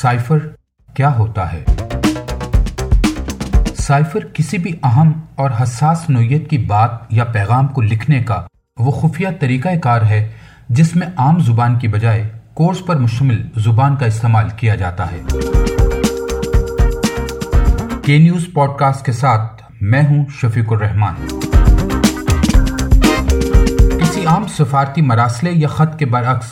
Cipher کیا ہوتا ہے؟ سائفر کسی بھی اہم اور حساس نوعیت کی بات یا پیغام کو لکھنے کا وہ خفیہ طریقہ کار ہے جس میں عام زبان کی بجائے کورس پر مشتمل زبان کا استعمال کیا جاتا ہے۔ کے نیوز پوڈ کاسٹ کے ساتھ میں ہوں شفیق الرحمان کسی عام سفارتی مراسلے یا خط کے برعکس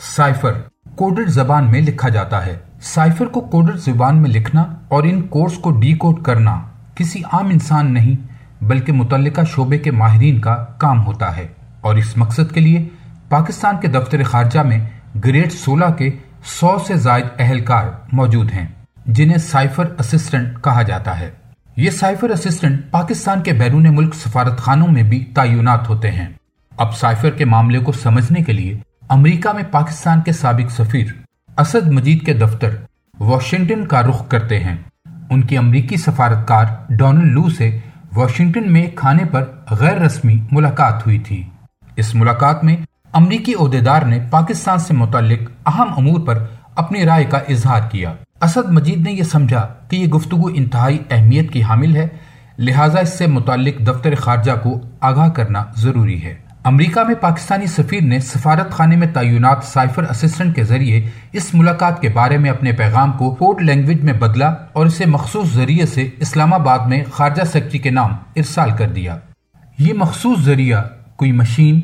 سائفر کوڈر زبان میں لکھا جاتا ہے۔ سائفر کو کوڈر زبان میں لکھنا اور ان کورس کو ڈی کوڈ کرنا کسی عام انسان نہیں، بلکہ متعلقہ شعبے کے ماہرین کا کام ہوتا ہے۔ اور اس مقصد کے لیے پاکستان کے دفتر خارجہ میں گریڈ سولہ کے سو سے زائد اہلکار موجود ہیں، جنہیں سائفر اسسٹنٹ کہا جاتا ہے۔ یہ سائفر اسسٹنٹ پاکستان کے بیرون ملک سفارت خانوں میں بھی تعینات ہوتے ہیں۔ اب سائفر کے معاملے کو سمجھنے کے لیے امریکہ میں پاکستان کے سابق سفیر اسد مجید کے دفتر واشنگٹن کا رخ کرتے ہیں۔ ان کی امریکی سفارتکار ڈونلڈ لو سے واشنگٹن میں کھانے پر غیر رسمی ملاقات ہوئی تھی۔ اس ملاقات میں امریکی عہدیدار نے پاکستان سے متعلق اہم امور پر اپنی رائے کا اظہار کیا۔ اسد مجید نے یہ سمجھا کہ یہ گفتگو انتہائی اہمیت کی حامل ہے، لہٰذا اس سے متعلق دفتر خارجہ کو آگاہ کرنا ضروری ہے۔ امریکہ میں پاکستانی سفیر نے سفارت خانے میں تعینات سائفر اسسٹنٹ کے ذریعے اس ملاقات کے بارے میں اپنے پیغام کو کوڈ لینگویج میں بدلا اور اسے مخصوص ذریعے سے اسلام آباد میں خارجہ سیکٹری کے نام ارسال کر دیا۔ یہ مخصوص ذریعہ کوئی مشین،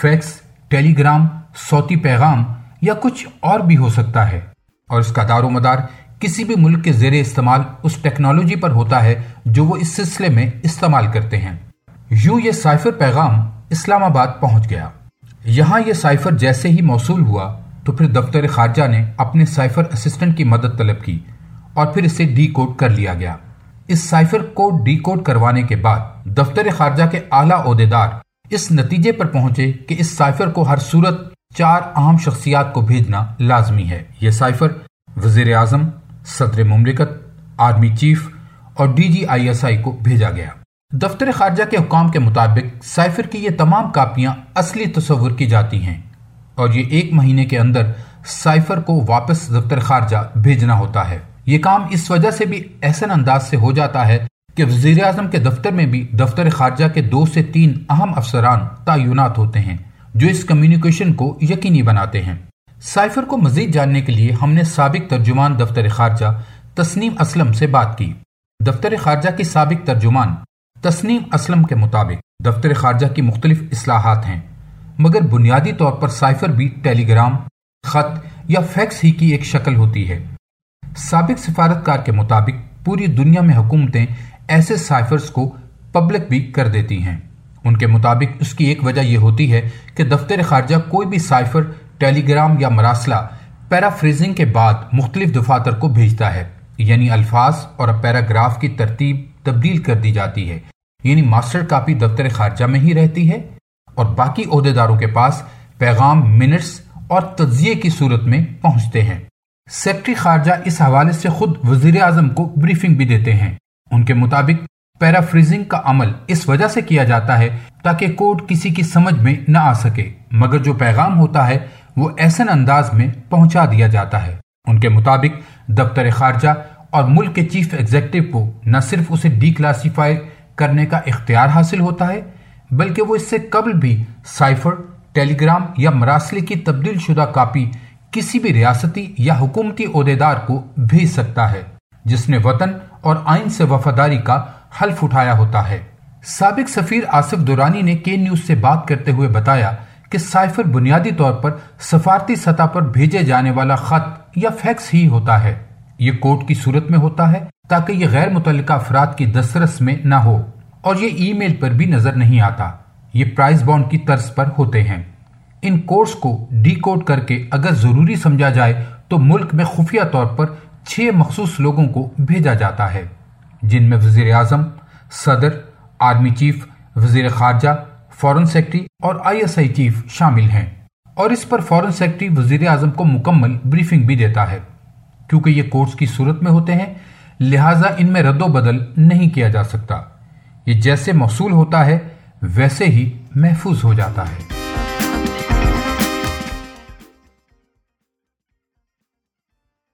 فیکس ٹیلی گرام صوتی پیغام یا کچھ اور بھی ہو سکتا ہے اور اس کا دار و مدار کسی بھی ملک کے زیر استعمال اس ٹیکنالوجی پر ہوتا ہے جو وہ اس سلسلے میں استعمال کرتے ہیں۔ یوں یہ سائفر پیغام اسلام آباد پہنچ گیا۔ یہاں یہ سائفر جیسے ہی موصول ہوا تو پھر دفتر خارجہ نے اپنے سائفر اسسٹنٹ کی مدد طلب کی اور پھر اسے ڈی کوڈ کر لیا گیا۔ اس سائفر کو ڈی کوڈ کروانے کے بعد دفتر خارجہ کے اعلیٰ عہدیدار اس نتیجے پر پہنچے کہ اس سائفر کو ہر صورت چار اہم شخصیات کو بھیجنا لازمی ہے۔ یہ سائفر وزیر اعظم صدر مملکت، آرمی چیف اور D G I S I کو بھیجا گیا۔ دفتر خارجہ کے حکام کے مطابق سائفر کی یہ تمام کاپیاں اصلی تصور کی جاتی ہیں اور یہ ایک مہینے کے اندر سائفر کو واپس دفتر خارجہ بھیجنا ہوتا ہے۔ یہ کام اس وجہ سے بھی احسن انداز سے ہو جاتا ہے کہ وزیر اعظم کے دفتر میں بھی دفتر خارجہ کے دو سے تین اہم افسران تعینات ہوتے ہیں جو اس کمیونیکیشن کو یقینی بناتے ہیں۔ سائفر کو مزید جاننے کے لیے ہم نے سابق ترجمان دفتر خارجہ تسنیم اسلم سے بات کی۔ دفتر خارجہ کی سابق ترجمان تسنیم اسلم کے مطابق دفتر خارجہ کی مختلف اصلاحات ہیں، مگر بنیادی طور پر سائفر بھی ٹیلی گرام، خط یا فیکس ہی کی ایک شکل ہوتی ہے۔ سابق سفارتکار کے مطابق پوری دنیا میں حکومتیں ایسے سائفرز کو پبلک بھی کر دیتی ہیں۔ ان کے مطابق اس کی ایک وجہ یہ ہوتی ہے کہ دفتر خارجہ کوئی بھی سائفر، ٹیلی گرام یا مراسلہ پیرافریزنگ کے بعد مختلف دفاتر کو بھیجتا ہے یعنی الفاظ اور پیراگراف کی ترتیب تبدیل کر دی جاتی ہے۔ یعنی ماسٹر کاپی دفتر خارجہ میں ہی رہتی ہے اور باقی عہدیداروں کے پاس پیغام منٹس اور تجزیے کی صورت میں پہنچتے ہیں۔ سیکٹری خارجہ اس حوالے سے خود وزیر اعظم کو بریفنگ بھی دیتے ہیں۔ ان کے مطابق پیرافریزنگ کا عمل اس وجہ سے کیا جاتا ہے تاکہ کوڈ کسی کی سمجھ میں نہ آ سکے، مگر جو پیغام ہوتا ہے وہ ایسن انداز میں پہنچا دیا جاتا ہے۔ ان کے مطابق دفتر خارجہ اور ملک کے چیف ایگزیکٹو کو نہ صرف اسے ڈی کلاسیفائی کرنے کا اختیار حاصل ہوتا ہے، بلکہ وہ اس سے قبل بھی سائفر ٹیلی گرام یا مراسلے کی تبدیل شدہ کاپی کسی بھی ریاستی یا حکومتی عہدیدار کو بھیج سکتا ہے، جس نے وطن اور آئین سے وفاداری کا حلف اٹھایا ہوتا ہے۔ سابق سفیر آصف دورانی نے کے نیوز سے بات کرتے ہوئے بتایا کہ سائفر بنیادی طور پر سفارتی سطح پر بھیجے جانے والا خط یا فیکس ہی ہوتا ہے۔ یہ کوٹ کی صورت میں ہوتا ہے تاکہ یہ غیر متعلقہ افراد کی دسترس میں نہ ہو۔ اور یہ ای میل پر بھی نظر نہیں آتا۔ یہ پرائز بانڈ کی طرز پر ہوتے ہیں۔ ان کورس کو ڈی کوڈ کر کے اگر ضروری سمجھا جائے تو ملک میں خفیہ طور پر چھ مخصوص لوگوں کو بھیجا جاتا ہے، جن میں وزیر اعظم، صدر، آرمی چیف، وزیر خارجہ، فورن سیکٹری اور آئی ایس آئی چیف شامل ہیں۔ اور اس پر فورن سیکٹری وزیر اعظم کو مکمل بریفنگ بھی دیتا ہے۔ کیونکہ یہ کورس کی صورت میں ہوتے ہیں، لہٰذا ان میں رد و بدل نہیں کیا جا سکتا۔ یہ جیسے موصول ہوتا ہے ویسے ہی محفوظ ہو جاتا ہے۔